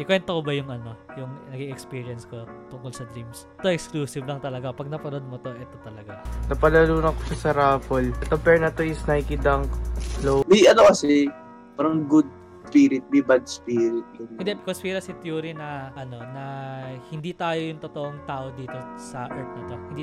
Ikwento ko ba yung ano, yung naging experience ko tungkol sa dreams? Ito exclusive lang talaga. Pag napanood mo to, ito talaga. Napalalunan ko siya sa raffle. Ito pair na to is Nike Dunk Low. May ano kasi, parang good spirit, may bad spirit. Hindi, conspiracy theory na ano, na hindi tayo yung totoong tao dito sa earth na to. Hindi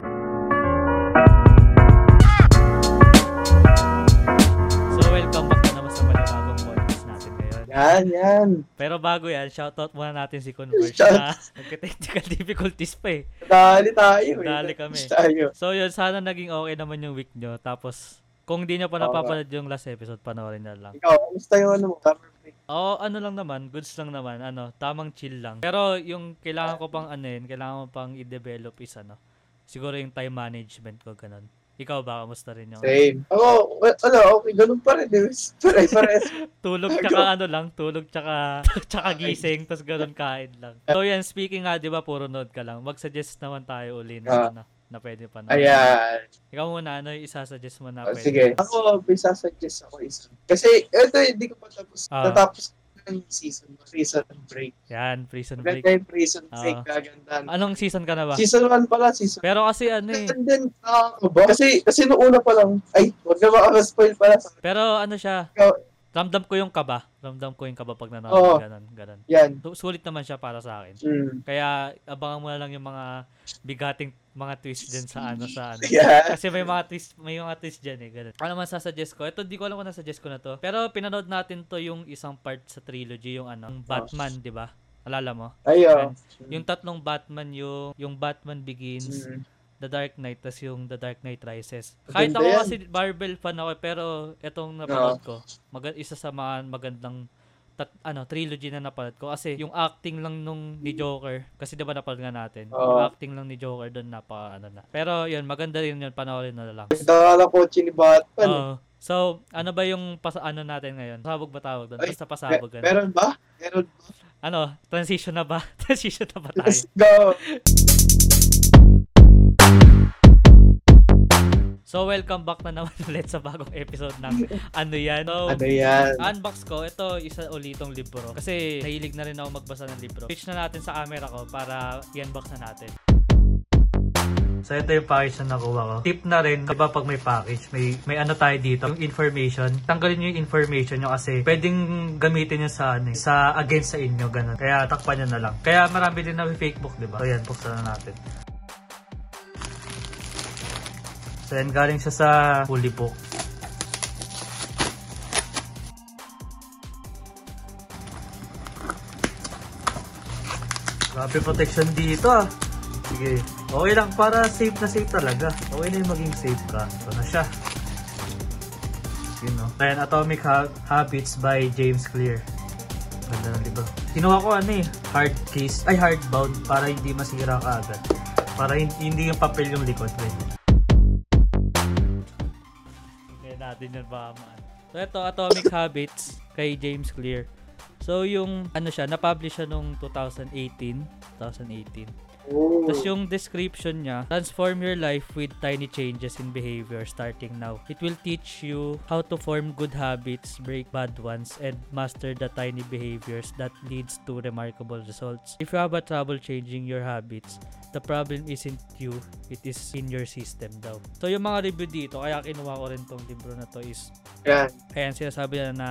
Yan, yan. Pero bago yan, shoutout muna natin si Converse Shout- na nagka-technical difficulties pa eh. Dali tayo. eh. Dali kami. Tayo. So yun, sana naging okay naman yung week nyo. Tapos, kung di nyo pa Oo. napapanood yung last episode, panoorin na lang. Ikaw, kamusta yung ano mo? Break? Oo, ano lang naman, goods lang naman, ano, tamang chill lang. Pero yung kailangan ko pang ano yun, kailangan ko pang i-develop is ano, siguro yung time management ko, ganun. Ikaw ba, kamusta rin yung Same. Ako, well, ano, okay, ganun pa rin. eh. Pare, pare. tulog tsaka ano lang, tulog tsaka, tsaka gising, tapos ganun kain lang. So yan, speaking nga, di ba, puro nood ka lang. Mag-suggest naman tayo uli na, Ah. ano, na pwede pa na. Ayan. Ikaw muna, ano yung isa-suggest mo na Oh, pwede? sige. Ako, may sasuggest ako isa. Kasi, ito, hindi ko pa tapos. Ah. Natapos yung season. Prison break. Yan, prison break. Maganda yung prison break. Ah. Gaganda. Anong season ka na ba? Season 1 pala, season Pero kasi ano eh, And then, nakakaba. Kasi, kasi nung una pa lang, ay, huwag na makaka-spoil pala. pero ano siya, Ikaw- ramdam ko yung kaba. Ramdam ko yung kaba pag nanonood. Oo. Ganon, ganon. Yan. Su- Sulit naman siya para sa akin. Mm. Kaya abangan mo na lang yung mga bigating mga twist din sa ano sa ano. Yeah. Kasi may mga twist, may mga twist diyan eh, ganun. Ano man sasuggest ko? Ito di ko alam kung nasuggest ko na to. Pero pinanood natin to yung isang part sa trilogy, yung ano, yung Batman, 'di ba? Alala mo? Ayun. Yung tatlong Batman, yung yung Batman Begins, Mm. The Dark Knight, tas yung The Dark Knight Rises. Kahit ako kasi Marvel fan ako, pero itong napanood ko, maga- isa sa mga magandang tat, ano, trilogy na napanood ko. Kasi yung acting lang nung ni Joker, kasi di ba napanood nga natin, Oo. yung acting lang ni Joker doon napaka ano na. Pero yun, maganda rin yun, panoorin na lang. Na kotse ni Batman. Oo. so, ano ba yung pas ano natin ngayon? Pasabog ba tawag doon? Basta pasabog. Ganun. meron ba? Meron ba? ano, transition na ba? transition na ba tayo? Let's go. So, welcome back na naman ulit sa bagong episode ng Ano Yan. So, Ano yan? unbox ko, ito isa ulitong libro. Kasi nahilig na rin ako magbasa ng libro. Switch na natin sa camera ko para i-unbox na natin. So ito yung package na nakuha ko. Tip na rin, diba pag may package, may, may ano tayo dito, yung information. Tanggalin nyo yung information nyo kasi pwedeng gamitin nyo sa, ano, eh, sa against sa inyo, ganun. Kaya takpan nyo na lang. Kaya marami din na fake book, diba? So yan, buksan na natin. So yan, galing siya sa fully book. Grabe protection dito ah. Sige. Okay lang para safe na safe talaga. Okay na yung maging safe ka. Ito na siya. Yun no. Ayan, Atomic Ha- Habits by James Clear. Ganda ng libro. Kinuha ko ano eh, hard case, ay hardbound para hindi masira ka agad. Para hin- hindi yung papel yung likod. Pwede. Natin yan baka maan. So ito, Atomic Habits kay James Clear. So yung ano siya, na-publish siya nung 2018. 2018. Oh. Tapos yung description niya, transform your life with tiny changes in behavior starting now. It will teach you how to form good habits, break bad ones, and master the tiny behaviors that leads to remarkable results. If you have a trouble changing your habits, the problem isn't you, it is in your system daw. So yung mga review dito, kaya kinuha ko rin tong libro na to is Yan. Ayan, sinasabi nila na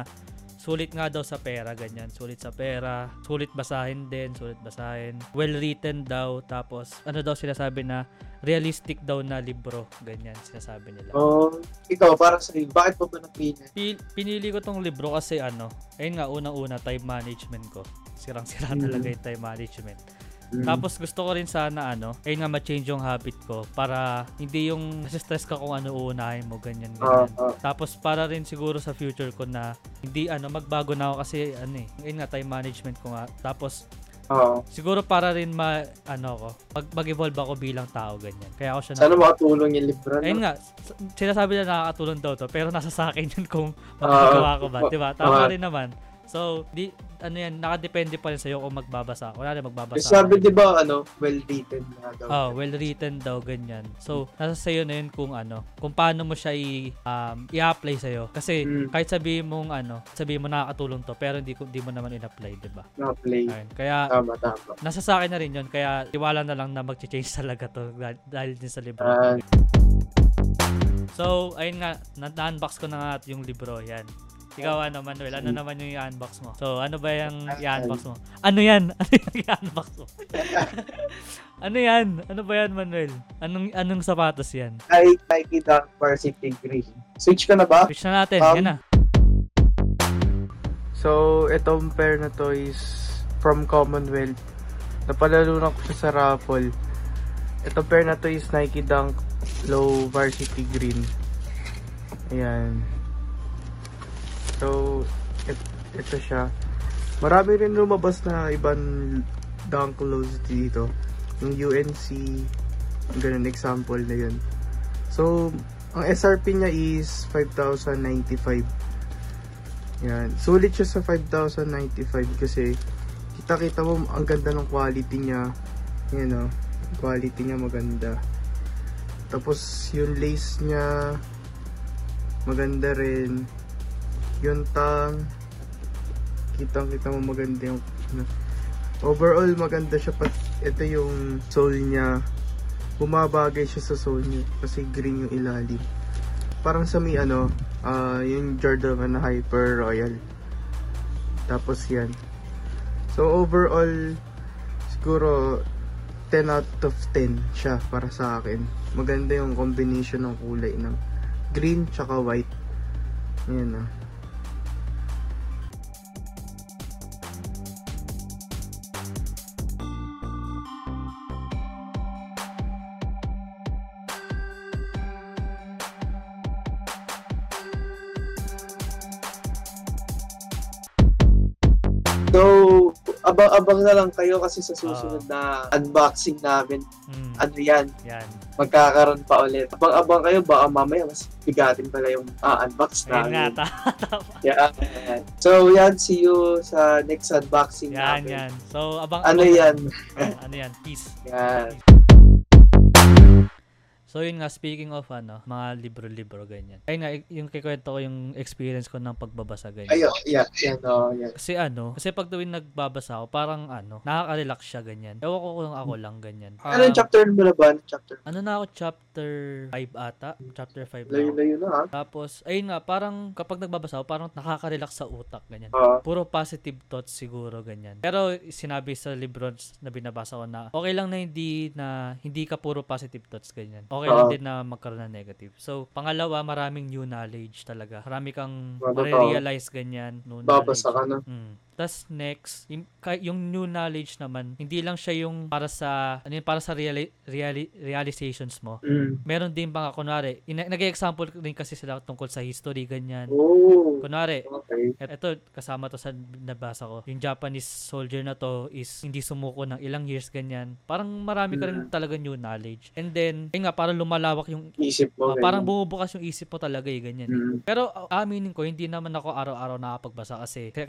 sulit nga daw sa pera, ganyan. Sulit sa pera, sulit basahin din, sulit basahin. Well written daw, tapos ano daw sinasabi na realistic daw na libro, ganyan sinasabi nila. Oh, ikaw, para sa iyo, bakit mo ba napili? Pi- pinili ko tong libro kasi ano, ayun nga, unang-una, time management ko. Sirang-sira Mm. talaga yung time management. Mm. Tapos gusto ko rin sana ano, ayun nga ma-change yung habit ko para hindi yung stress ka kung ano uunahin mo, ganyan, Ah, ganyan. ah. Tapos para rin siguro sa future ko na hindi ano magbago na ako kasi ano eh, yun nga time management ko nga. Tapos Oo. siguro para rin ma ano ko, mag, mag-evolve ako bilang tao ganyan. Kaya ako siya Sana makatulong yung libro. no? Ayun nga, s- sinasabi na nakakatulong daw to, pero nasa sa akin yun kung Ah, magagawa ko ba, ah, 'di ba? Tama ah. rin naman. So, di, ano yan, nakadepende pa rin sa'yo kung magbabasa. Wala na magbabasa. Kasi sabi di ba, ano, well written na daw. Oh, well written daw ganyan. So, nasa sa'yo na yun kung ano, kung paano mo siya i um, i-apply sa'yo. Kasi Mm. kahit sabihin mong ano, sabihin mo nakakatulong to, pero hindi ko- hindi mo naman in-apply, 'di ba? Na play. Ayun. Kaya Tama, tama. nasa sa akin na rin 'yon, kaya tiwala na lang na magche-change talaga to dahil, dahil din sa libro. Ah. So, ayun nga, na- na-unbox ko na nga yung libro, yan. Ikaw ano, Manuel, ano Mm. naman yung i-unbox mo? So, ano ba yung i-unbox mo? Ano yan? Ano yung i-unbox mo? ano yan? Ano ba yan, Manuel? Anong anong sapatos yan? Nike, Nike Dunk Varsity Green. Switch ka na ba? Switch na natin, Um, yan na. So, itong pair na to is from Commonwealth. Napalalunan ko siya sa raffle. Itong pair na to is Nike Dunk Low Varsity Green. Ayan. So, it, ito siya. Marami rin lumabas na ibang dunk lows dito. Yung UNC, ganun example na yun. So, ang SRP niya is 5,095. Yan. Sulit siya sa 5,095 kasi kita-kita mo ang ganda ng quality niya. Yan o. Quality niya maganda. Tapos yung lace niya maganda rin. Yung tang. Kitang-kita mo maganda yung overall maganda siya pat ito yung sole niya. Bumabagay siya sa sole niya kasi green yung ilalim. Parang sa may ano ah yung Jordan na Hyper Royal. Tapos yan. So overall siguro 10 out of 10 siya para sa akin. Maganda yung combination ng kulay ng green tsaka white. Yan ah abang-abang na lang kayo kasi sa susunod na unboxing namin. Mm, Ano yan, yan. magkakaroon pa ulit. Abang-abang kayo, baka mamaya mas bigatin pala yung ah, unbox Ayun nga, namin. ta- Yeah. So, yan, see you sa next unboxing yan, namin. yan. So, abang Ano abang- yan? ano yan? Peace. Yan. So yun nga, speaking of ano, mga libro-libro ganyan. Ayun nga, yung kikwento ko yung experience ko ng pagbabasa ganyan. Ayo, yeah, yan, oh, yan. Kasi ano, kasi pag tuwing nagbabasa ako, parang ano, nakaka-relax siya ganyan. Ewan ko kung ako lang ganyan. Anong Ah, chapter mo na ba? Anong chapter? ano na ako, chapter 5 ata? Chapter 5 na. Layo-layo na, ha? Tapos, ayun nga, parang kapag nagbabasa ako, parang nakaka-relax sa utak, ganyan. Ah, Puro positive thoughts siguro, ganyan. Pero sinabi sa libro na binabasa ko na okay lang na hindi na hindi ka puro positive thoughts, ganyan. Okay lang Oo. din na magkaroon ng negative. So, pangalawa, maraming new knowledge talaga. Marami kang marirealize, ganyan. Babasa ka na. Mm. Tapos next, yung, new knowledge naman, hindi lang siya yung para sa ano yun, para sa reali- reali- realizations mo. Mm. Meron din bang kunwari, ina- nag-example din kasi sila tungkol sa history ganyan. Oh, Kunwari, okay. Et- Ito, kasama to sa nabasa ko. Yung Japanese soldier na to is hindi sumuko ng ilang years ganyan. Parang marami ka rin talaga new knowledge. And then, ayun nga, parang lumalawak yung, Isip mo. ah, parang bumubukas yung isip mo talaga eh, ganyan. Mm. Pero aminin ko, hindi naman ako araw-araw nakakapagbasa kasi kaya,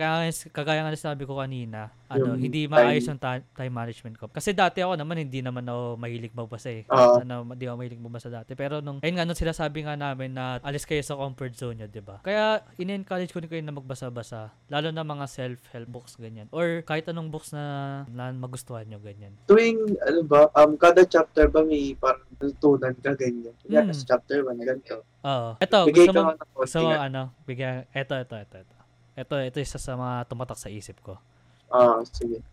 kaya, kagaya nga na sabi ko kanina, ano, Yung hindi time- maayos yung time, time management ko. Kasi dati ako naman, hindi naman ako mahilig magbasa eh. Oo. ano, hindi ako mahilig magbasa dati. Pero nung, ayun nga, nung sinasabi nga namin na alis kayo sa comfort zone nyo, di ba? Kaya, in-encourage ko rin kayo na magbasa-basa. Lalo na mga self-help books, ganyan. Or kahit anong books na, na magustuhan nyo, ganyan. Tuwing, ano ba, um, kada chapter ba may parang tutunan ka, ganyan. Yan, Mm. sa chapter 1, ganito. Oo. Ito, Bigay gusto mo, gusto mo, ano, bigyan, eto, eto, eto, eto. Ito, ito isa sa mga tumatak sa isip ko. Ah, sige.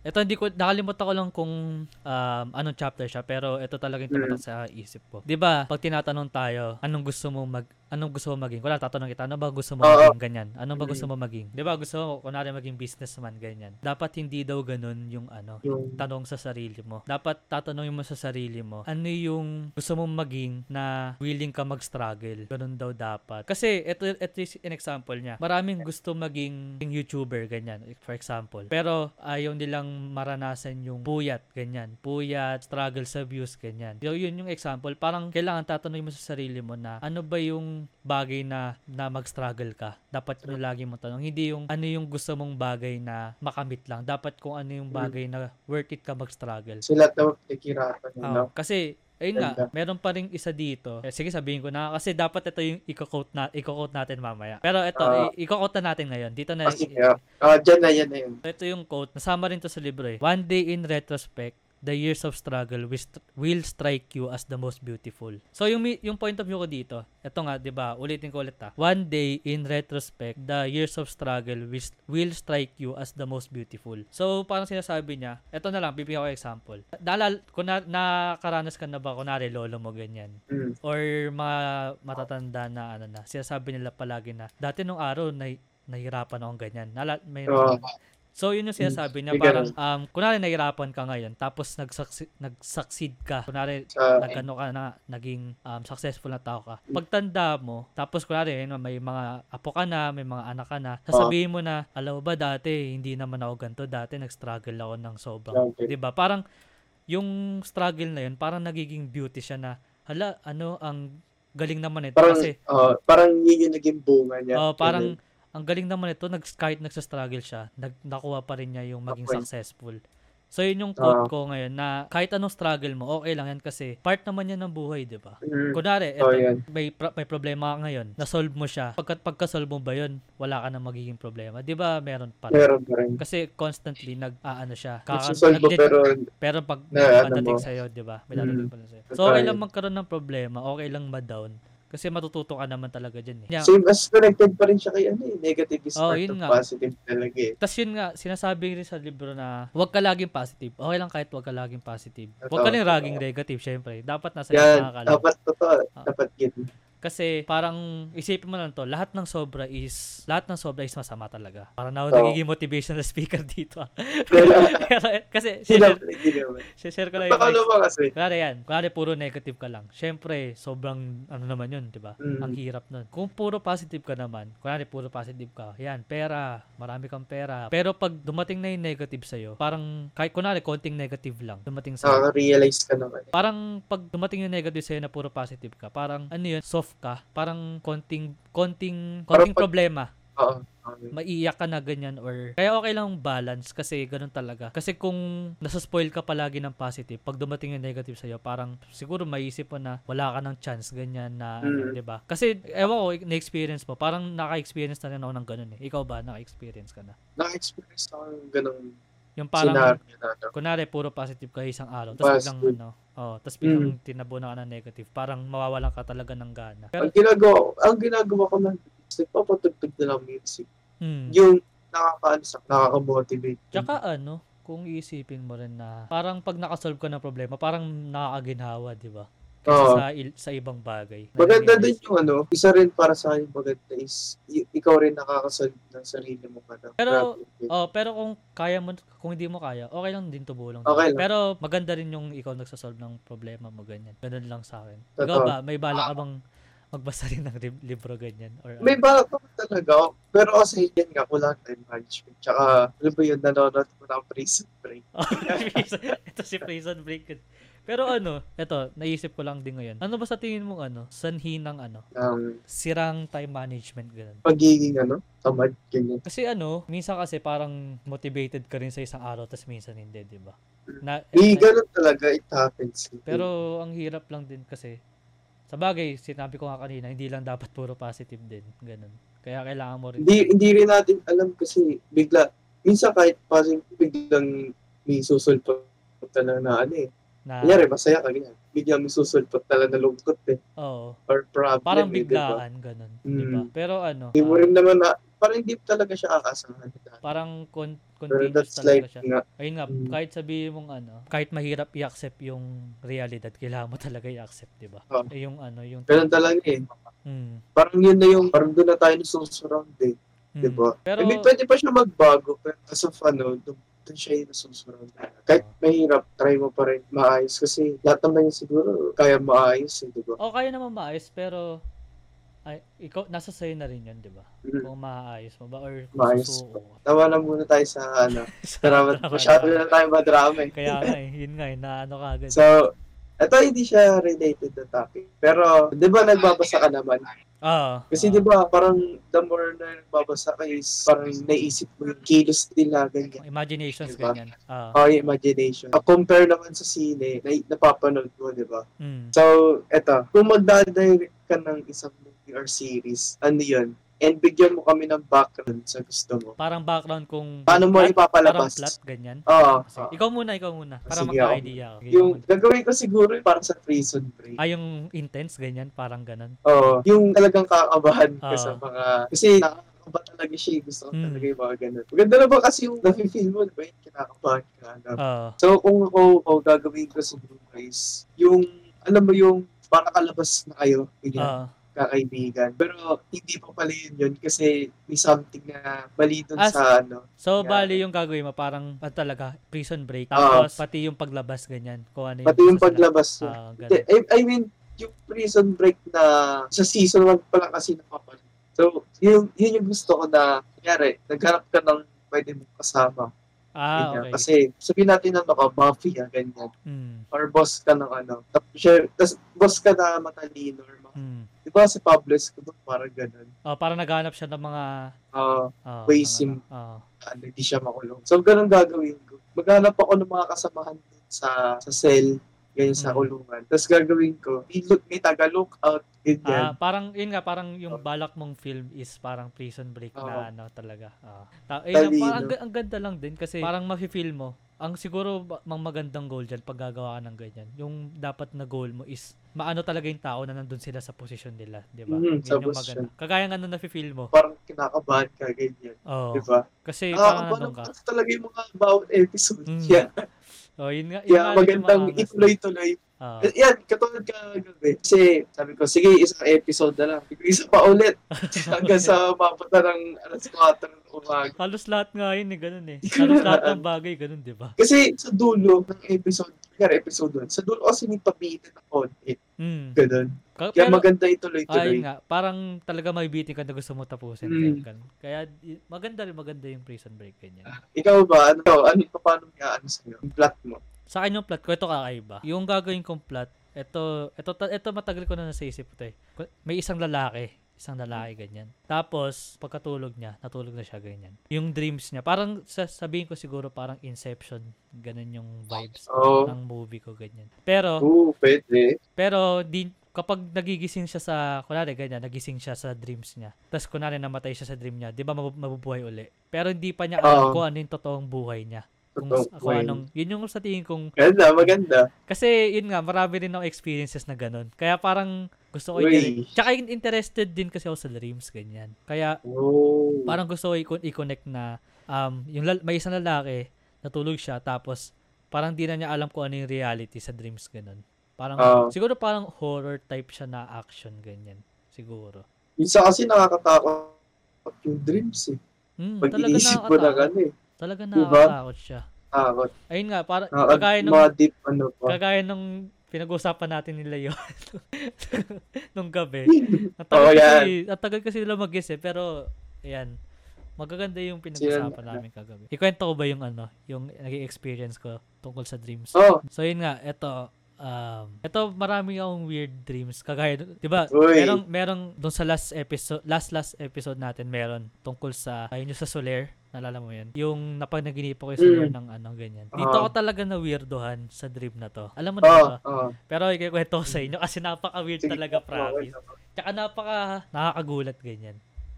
Ito hindi ko nakalimutan ko lang kung um, anong chapter siya pero ito talaga yung tumatak sa isip ko. 'Di ba? Pag tinatanong tayo, anong gusto mo mag anong gusto mo maging? Wala tatanong kita, ano ba gusto mo maging ganyan? Ano ba Mm. gusto mo maging? 'Di ba? Gusto mo kunwari maging businessman ganyan. Dapat hindi daw ganun yung ano, Yung, tanong sa sarili mo. Dapat tatanungin mo sa sarili mo, ano yung gusto mong maging na willing ka mag-struggle. Ganun daw dapat. Kasi ito, ito is an example niya. Maraming gusto maging YouTuber, ganyan, for example. Pero ayaw nilang maranasan yung puyat, ganyan. Puyat, struggle sa views, ganyan. Yun, yun yung example. Parang kailangan tatanungin mo sa sarili mo na ano ba yung bagay na na mag-struggle ka. Dapat yung lagi mo tanong. Hindi yung ano yung gusto mong bagay na makamit lang. Dapat kung ano yung bagay na worth it ka mag-struggle. Sila daw yun, no? Oo, kasi ayun nga, meron pa rin isa dito. Eh, sige, sabihin ko na kasi dapat ito yung i-quote na i-quote natin mamaya. Pero ito, i- i-quote na natin ngayon. Dito na ah, ah, dyan na yan na yun. ito yung quote. Nasama rin to sa libro eh. One day in retrospect, the years of struggle will, st- will strike you as the most beautiful. So yung yung point of view ko dito, ito nga, 'di ba? Ulitin ko ulit ah. One day in retrospect, the years of struggle will, will strike you as the most beautiful. So parang sinasabi niya, ito na lang bibigyan ko example. Naalala kung na, nakaranas ka na ba kunari lolo mo ganyan Mm. or mga matatanda na ano na, sinasabi nila palagi na dati nung araw na nahirapan akong ganyan. Nala, may Oo. So, yun yung sinasabi niya. Parang, um, kunwari nahirapan ka ngayon, tapos nagsucceed, nag-succeed ka. Kunwari, Sa, nagano ka na, naging um, successful na tao ka. Pagtanda mo, tapos kunwari, yun, may mga apo ka na, may mga anak ka na, sasabihin mo na, alam mo ba dati, hindi naman ako ganito. Dati, nag-struggle ako ng sobrang. Okay. ba Parang, yung struggle na yun, parang nagiging beauty siya na, hala, ano, ang galing naman ito. parang, kasi, ah, parang yun yung naging bunga niya. Oh, parang Ganun. Ang galing naman ito, nag, kahit nagsa-struggle siya, nag, nakuha pa rin niya yung maging Okay. successful. So, yun yung quote Ah. ko ngayon na kahit anong struggle mo, okay lang yan kasi part naman yan ng buhay, di ba? Mm. Kunwari, Oh, yan. may, pro- may problema ka ngayon, na-solve mo siya. Pagka, pagka-solve mo ba yun, wala ka na magiging problema. Di ba meron pa rin? Meron pa rin. Kasi constantly nag-aano siya. Kaka- mo nag- pero pero pag Na, may ano sa'yo, di ba? May Mm. pa sa'yo. So, okay lang magkaroon ng problema. Okay lang ma-down. Kasi matututo ka naman talaga dyan eh. Yeah. same as connected pa rin siya kay ano eh. Negative is Oh, part yun of nga. positive talaga eh. Tapos yun nga, sinasabi rin sa libro na huwag ka laging positive. Okay lang kahit huwag ka laging positive. Huwag ka rin laging negative, syempre. Dapat nasa ka lang. dapat totoo. Ah. Dapat yun. Kasi parang isipin mo lang to, lahat ng sobra is, lahat ng sobra is masama talaga. Parang na ako Oo. nagiging motivational speaker dito. kasi, share, naman. share ko lang yung Baka naman kasi. Kunwari yan, kunwari puro negative ka lang. Syempre, sobrang ano naman yun, di ba? Mm. Ang hirap nun. Kung puro positive ka naman, kunwari puro positive ka, yan, pera, marami kang pera. Pero pag dumating na yung negative sa'yo, parang, kahit kunwari, konting negative lang, dumating sa'yo. Nakaka-realize ka naman. Parang pag dumating yung negative sa'yo na puro positive ka, parang ano yun, soft ka, parang konting, konting, konting pag- problema Oo. Okay. maiiyak ka na ganyan or kaya okay lang balance kasi ganun talaga. Kasi kung nasa-spoil ka palagi ng positive, pag dumating yung negative sa'yo, parang siguro maisip mo na wala ka ng chance ganyan na ano, Mm. 'di ba? Kasi ewan ko na-experience mo, parang naka-experience na rin ako ng ganun eh. Ikaw ba naka-experience ka na? Naka-experience ako ng ganong Yung parang scenario na kunwari puro positive ka isang araw, tapos biglang ano, oh, tapos biglang Mm. tinabunan ka ng negative, parang mawawalan ka talaga ng gana. Pero Ang ginagawa, ang ginagawa ko lang is nagpapatugtog na lang music. mm, Yung nakakaano sa nakaka-motivate. Tsaka ano, kung iisipin mo rin na parang pag nakasolve ka ng problema, parang nakakaginhawa, di ba? Oo. sa, il- sa ibang bagay. Maganda din yung ano, isa rin para sa akin maganda is y- ikaw rin nakakasolve ng sarili mo na Pero- problem. Oh, pero kung kaya mo, kung hindi mo kaya, okay lang din tumulong. Okay lang. Pero maganda rin yung ikaw nagsasolve ng problema mo, ganyan. Ganun lang sa akin. Ikaw ba, may bala ka bang magbasa rin ng lib- libro ganyan? Or, May balak naman talaga ako. Pero kasi yan nga, wala time management. Tsaka, ano ba yun, nanonood ko ng prison break. ito si Prison Break. Pero ano, eto, naisip ko lang din ngayon. Ano ba sa tingin mong ano, sanhi ng ano, Ng sirang time management ganun? pagiging ano, tamad, ganyan. Kasi ano, minsan kasi parang motivated ka rin sa isang araw tapos minsan hindi, 'di ba? Na, Di na- ganun talaga, it happens. pero ang hirap lang din kasi sa bagay, sinabi ko nga kanina, hindi lang dapat puro positive din, ganun. Kaya kailangan mo rin Hindi, hindi rin natin alam kasi bigla, minsan kahit passing biglang may susulpot talaga na ano eh. Na Kunyari, masaya ka ganyan. Biglang may susulpot talaga na lungkot eh. oo, Or problem parang eh, biglaan ganun, 'di ba? Mm. Pero ano, Hindi mo ah, rin naman na, parang hindi talaga siya aasahan. parang con- continuous that's talaga siya. nga. Ayun nga, Mm. kahit sabihin mong ano, kahit mahirap i-accept yung realidad, kailangan mo talaga i-accept, 'di ba? Oo. Eh, yung ano, yung Ganun talaga eh. Mm, Parang yun na yung, parang doon na tayo nasusurround eh. mm. Di ba? Pero I mean, pwede pa siya magbago, pero as of ano, doon siya yung nasusurround. Kahit mahirap, try mo pa rin maayos kasi lahat naman yung siguro kaya maayos eh, di ba? O kaya naman maayos pero ay ikaw nasa sayo na rin 'yon, 'di ba? Mm. Kung maayos mo ba or kung Maayos susuko ka. Tawa lang muna tayo sa ano. Drama, Tama, masyado na tayo madrama eh. Kaya nga eh, yun nga eh, na ano ka agad. So, ito hindi siya related na topic. Pero, di ba nagbabasa ka naman? Oo. Kasi oo. di ba parang the more na nagbabasa ka is parang naisip mo yung kilos nila, ganyan. Imaginations, Diba? ganyan. Oo. Oh, yung imagination. Uh, compare naman sa sine, na, napapanood mo, di ba? Mm. So, eto, kung magdadirect ka ng isang movie or series, ano yun? And bigyan mo kami ng background sa gusto mo. Parang background kung... Paano mo plot, ipapalabas? Parang plot, ganyan. Oo. Oo. ikaw muna, ikaw muna. Para magka-idea. Sige, yung muna. gagawin ko siguro parang sa prison break. Ah, yung intense, ganyan, parang ganun. Oo. Yung talagang kakabahan ka Oo. sa mga... Kasi nakakaba talaga siya. eh. Gusto ko Mm. talaga yung mga ganun. Maganda na ba kasi yung nafe-feel mo, di ba? Yung kinakabahan ka. Oo. So, kung ako, ako gagawin ko siguro guys, yung, alam mo yung, para kalabas na kayo, ganyan, Oo. Kakaibigan. Pero, hindi pa pala yun yun kasi may something na mali dun As- sa, ano, So, Yeah. bali yung gagawin mo, parang ah, talaga, prison break. Tapos, pati yung paglabas, ganyan. Kung ano yung pati yung paglabas. Hindi, ganun. I, I mean, yung prison break na sa season 1 pa lang kasi napapanood. So, yun, yun yung gusto ko na, kunyari, naghanap ka ng pwede mong kasama. Ah, ganyan. okay. Kasi, sabihin natin na ka, Buffy, ah, ganyan. Mm. Or boss ka ng ano. Tapos, boss ka na matalino. Or, mga- Mm. di ba si Pablo Escobar, parang ganun. Oh, parang naghanap siya ng mga... Ah, Oh, Ways yung- ano, oh. ano, hindi siya makulong. So, ganun gagawin ko. Maghanap ako ng mga kasamahan sa sa cell, ganyan sa Mm. kulungan. Tapos gagawin ko, may, look, may taga-lookout, Ah, ganyan. parang, yun nga, parang yung Oh. balak mong film is parang prison break Oo. na ano talaga. Ah. Ta- eh, Talino. parang, ang, ang ganda lang din kasi parang mafe-feel mo. Ang siguro mang magandang goal dyan pag gagawa ka ng ganyan. Yung dapat na goal mo is maano talaga yung tao na nandun sila sa posisyon nila, 'di ba? Yun sa yung maganda. Kagaya ng ano na-feel mo. parang kinakabahan ka, ganyan. Oh, Di ba? kasi parang Nakakabahan nandun ka. naman talaga yung mga bawat episode. Mm. Yeah. Oh, yun nga. yun yung magandang ituloy-tuloy. Eh, Yan, katulad ka gabi. Kasi sabi ko, sige, isang episode na lang. Isa pa ulit. Hanggang sa mapunta ng alas 4 ng umaga. Halos lahat nga yun eh, ganun eh. Halos lahat ng bagay, ganun, di ba? Kasi sa dulo ng episode, kaya episode 1, sa dulo kasi may pabitin na content. Mm. Ganun. Ka- Kaya pero- maganda Ayun ituloy-tuloy. nga, parang talaga may beating ka na gusto mo tapusin. Mm. Kaya, kaya maganda rin, maganda yung prison break. Ganyan. Ikaw ba, ano, ano pa paano nga ano sa'yo? Yung plot mo. Sa akin yung plot ko, ito kakaiba. Yung gagawin kong plot, ito, ito, ito matagal ko na nasa isip ko. Eh. May isang lalaki, isang lalaki ganyan. Tapos, pagkatulog niya, natulog na siya ganyan. Yung dreams niya, parang sasabihin ko siguro parang Inception, ganun yung vibes Oo. ng movie ko ganyan. Pero, Oo, pwede. Pero di kapag nagigising siya sa kunwari ganyan, nagising siya sa dreams niya. Tapos kunwari namatay siya sa dream niya, 'di ba mabu- mabubuhay uli. Pero hindi pa niya alam Oo. kung ano yung totoong buhay niya. Kung, kung anong, yun yung sa tingin kong, Maganda, maganda. kasi yun nga, marami rin ako experiences na ganun. Kaya parang gusto ko i Tsaka in- interested din kasi ako sa dreams, ganyan. Kaya Oh. parang gusto ko i- i-connect na um, yung lal- may isang lalaki, natulog siya, tapos parang di na niya alam kung ano yung reality sa dreams, ganun. Parang, Oo. siguro parang horror type siya na action, ganyan. Siguro. Minsan kasi nakakatakot yung dreams eh. Pag talaga iniisip mo na ano eh. Talaga Diba? nakakatakot siya. Takot. Ayun nga, para, Nakaka- kagaya nung, mga deep ano pa. kagaya nung pinag-usapan natin nila yun nung gabi. Ang Oo, tagal, yan. kasi, ang tagal kasi nila mag eh, pero, ayan, magaganda yung pinag-usapan namin kagabi. Ikwento ko ba yung ano, yung naging experience ko tungkol sa dreams? Oh, So yun nga, ito um ito marami akong weird dreams kagaya dun- 'di ba? Merong merong doon sa last episode, last last episode natin meron tungkol sa ayun yung sa Soler, naalala mo 'yun? Yung napagnaginipo ko yung Mm. ng ano ganyan. Dito Ah. ako talaga na weirdohan sa dream na to. Alam mo na ba? oh. Pero ikikwento ko sa inyo kasi napaka-weird Sige, talaga, promise. Tsaka napaka nakakagulat ganyan.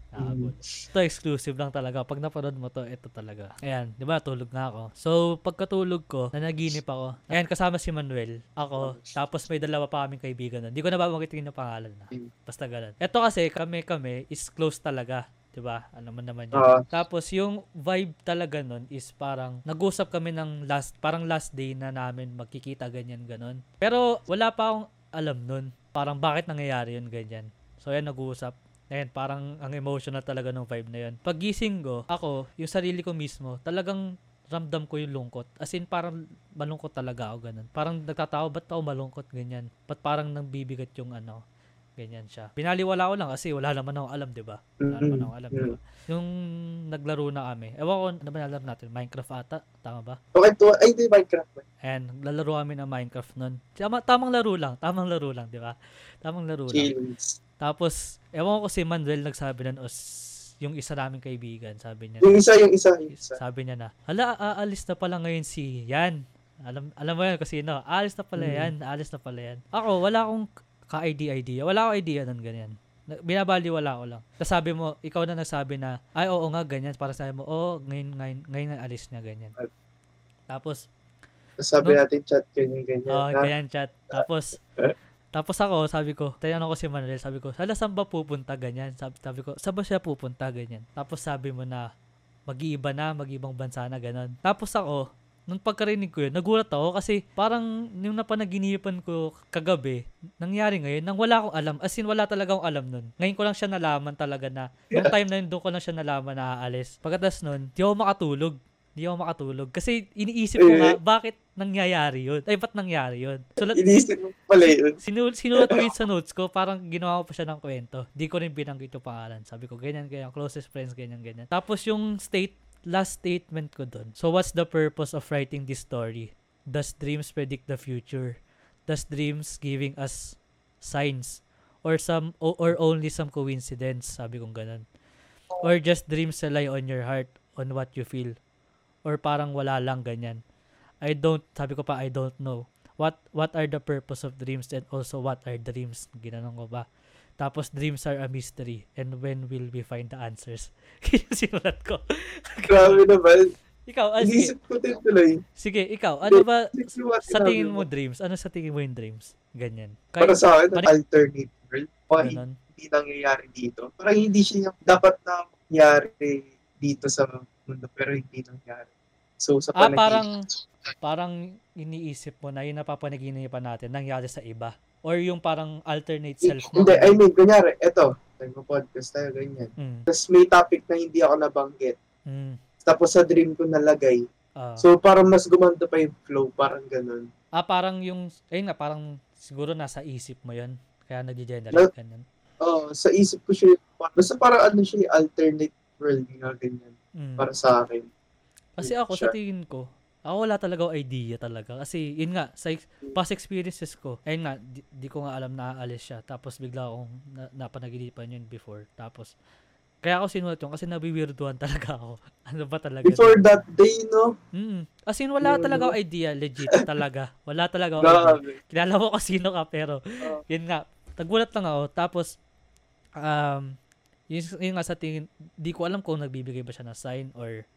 Nakakagulat. Ito exclusive lang talaga. Pag napanood mo to, ito talaga. Ayan, di ba? Tulog nga ako. So, pagkatulog ko, nanaginip ako. Ayan, kasama si Manuel. Ako. Tapos may dalawa pa kaming kaibigan nun. Hindi ko na babanggitin yung pangalan na. Basta ganun. Ito kasi, kami-kami is close talaga. 'Di ba? Ano man naman yun. Ah. Tapos yung vibe talaga nun is parang nag-usap kami ng last parang last day na namin magkikita ganyan ganon. Pero wala pa akong alam nun. Parang bakit nangyayari yun ganyan. So yan nag-uusap. Ayan, parang ang emotional talaga ng vibe na yun. Paggising ko, ako, yung sarili ko mismo, talagang ramdam ko yung lungkot. As in, parang malungkot talaga ako ganun. Parang nagtatawa, ba't ako malungkot ganyan? Ba't parang nangbibigat yung ano, ganyan siya. Pinaliwala ko lang kasi wala naman ako alam, di ba? Wala naman ako alam, di ba? Yung naglaro na kami. Ewan ko, ano ba nalaro natin? Minecraft ata? Tama ba? Okay, to, ay, di Minecraft? Ayan, lalaro kami ng Minecraft nun. Tama, tamang laro lang. Tamang laro lang, di ba? Tamang laro lang. Tapos, ewan ko si Manuel nagsabi nun, o yung isa naming kaibigan, sabi niya. Yung isa, yung isa, yung isa. Sabi niya na, hala, aalis na pala ngayon si Yan. Alam, alam mo yan kung sino. Aalis na pala Mhm. yan, aalis na pala yan. Ako, wala akong ka-idea-idea. Wala akong idea nun ganyan. Na- Binabali wala ko lang. Tapos sabi mo, ikaw na nagsabi na, ay oo nga, ganyan. Para sabi mo, oh, ngayon, ngayon, ngayon na alis niya, ganyan. Tapos, sabi No. natin chat, ganyan, ganyan. oh, na. ganyan chat. Tapos, tapos ako, sabi ko, tinanong ko si Manuel, sabi ko, hala, saan ba pupunta, ganyan? Sabi, sabi ko, saan ba siya pupunta, ganyan? Tapos sabi mo na, mag-iiba na, mag-ibang bansa na, ganun. Tapos ako, nung pagkarinig ko yun, nagulat ako kasi parang yung napanaginipan ko kagabi, nangyari ngayon, nang wala akong alam. As in, wala talaga akong alam nun. Ngayon ko lang siya nalaman talaga na, nung time na yun, doon ko lang siya nalaman na aalis. Pagkatas nun, di ako makatulog. Di ako makatulog. Kasi iniisip ko nga, bakit nangyayari yun? Ay, ba't nangyari yun? Sulat, Iniisip mo pala yun. Sinul sinulat ko yun sa notes ko, parang ginawa ko pa siya ng kwento. Di ko rin binanggit yung pangalan. Sabi ko, ganyan, ganyan, closest friends, ganyan, ganyan. Tapos yung state, last statement ko dun. So what's the purpose of writing this story? Does dreams predict the future? Does dreams giving us signs? Or some, or only some coincidence? Sabi kong ganun. Or just dreams rely on your heart, on what you feel? Or parang wala lang ganyan. I don't, sabi ko pa, I don't know what what are the purpose of dreams and also what are dreams ginanong ko ba tapos dreams are a mystery and when will we find the answers sinulat ko Grabe naman. ikaw ah, sige, ko din tuloy. sige ikaw ano ba sa tingin mo dreams ano sa tingin mo yung dreams ganyan Para kahit sa akin, pare- alternate world. Baka ganun hindi nangyayari dito. Parang hindi siya yung dapat na mangyari dito sa mundo pero hindi nangyari. So sa ah panaginip, parang parang iniisip mo na yung napapanaginipan natin nangyari sa iba or yung parang alternate self mo hindi, I mean, kunyari, eto, nagpo-podcast tayo, ganyan. mm, Tapos may topic na hindi ako nabanggit. mm, Tapos sa dream ko nalagay. ah. So parang mas gumanda pa yung flow, parang ganun. ah parang yung ayun nga parang siguro nasa isip mo yun kaya nag-generate ganun Oh, sa isip ko siya, basta parang ano siya, alternate world nga ganyan. Mm. Para sa akin. Kasi ako sa tingin ko, ako wala talaga idea talaga. Kasi yun nga, sa ex- past experiences ko, ayun nga, di, di ko nga alam na aalis siya. Tapos bigla akong na, napanaginipan yun before. Tapos, kaya ako sinulat yun kasi nabiwirduhan talaga ako. Ano ba talaga? Before that day, no? Mm. As in, wala Yun, talaga no? idea. Legit talaga. Wala talaga idea. Kilala mo kasi sino ka, pero Oh. yun nga, tagulat lang ako. Tapos, um, yun, yun nga sa tingin, di ko alam kung nagbibigay ba siya ng sign or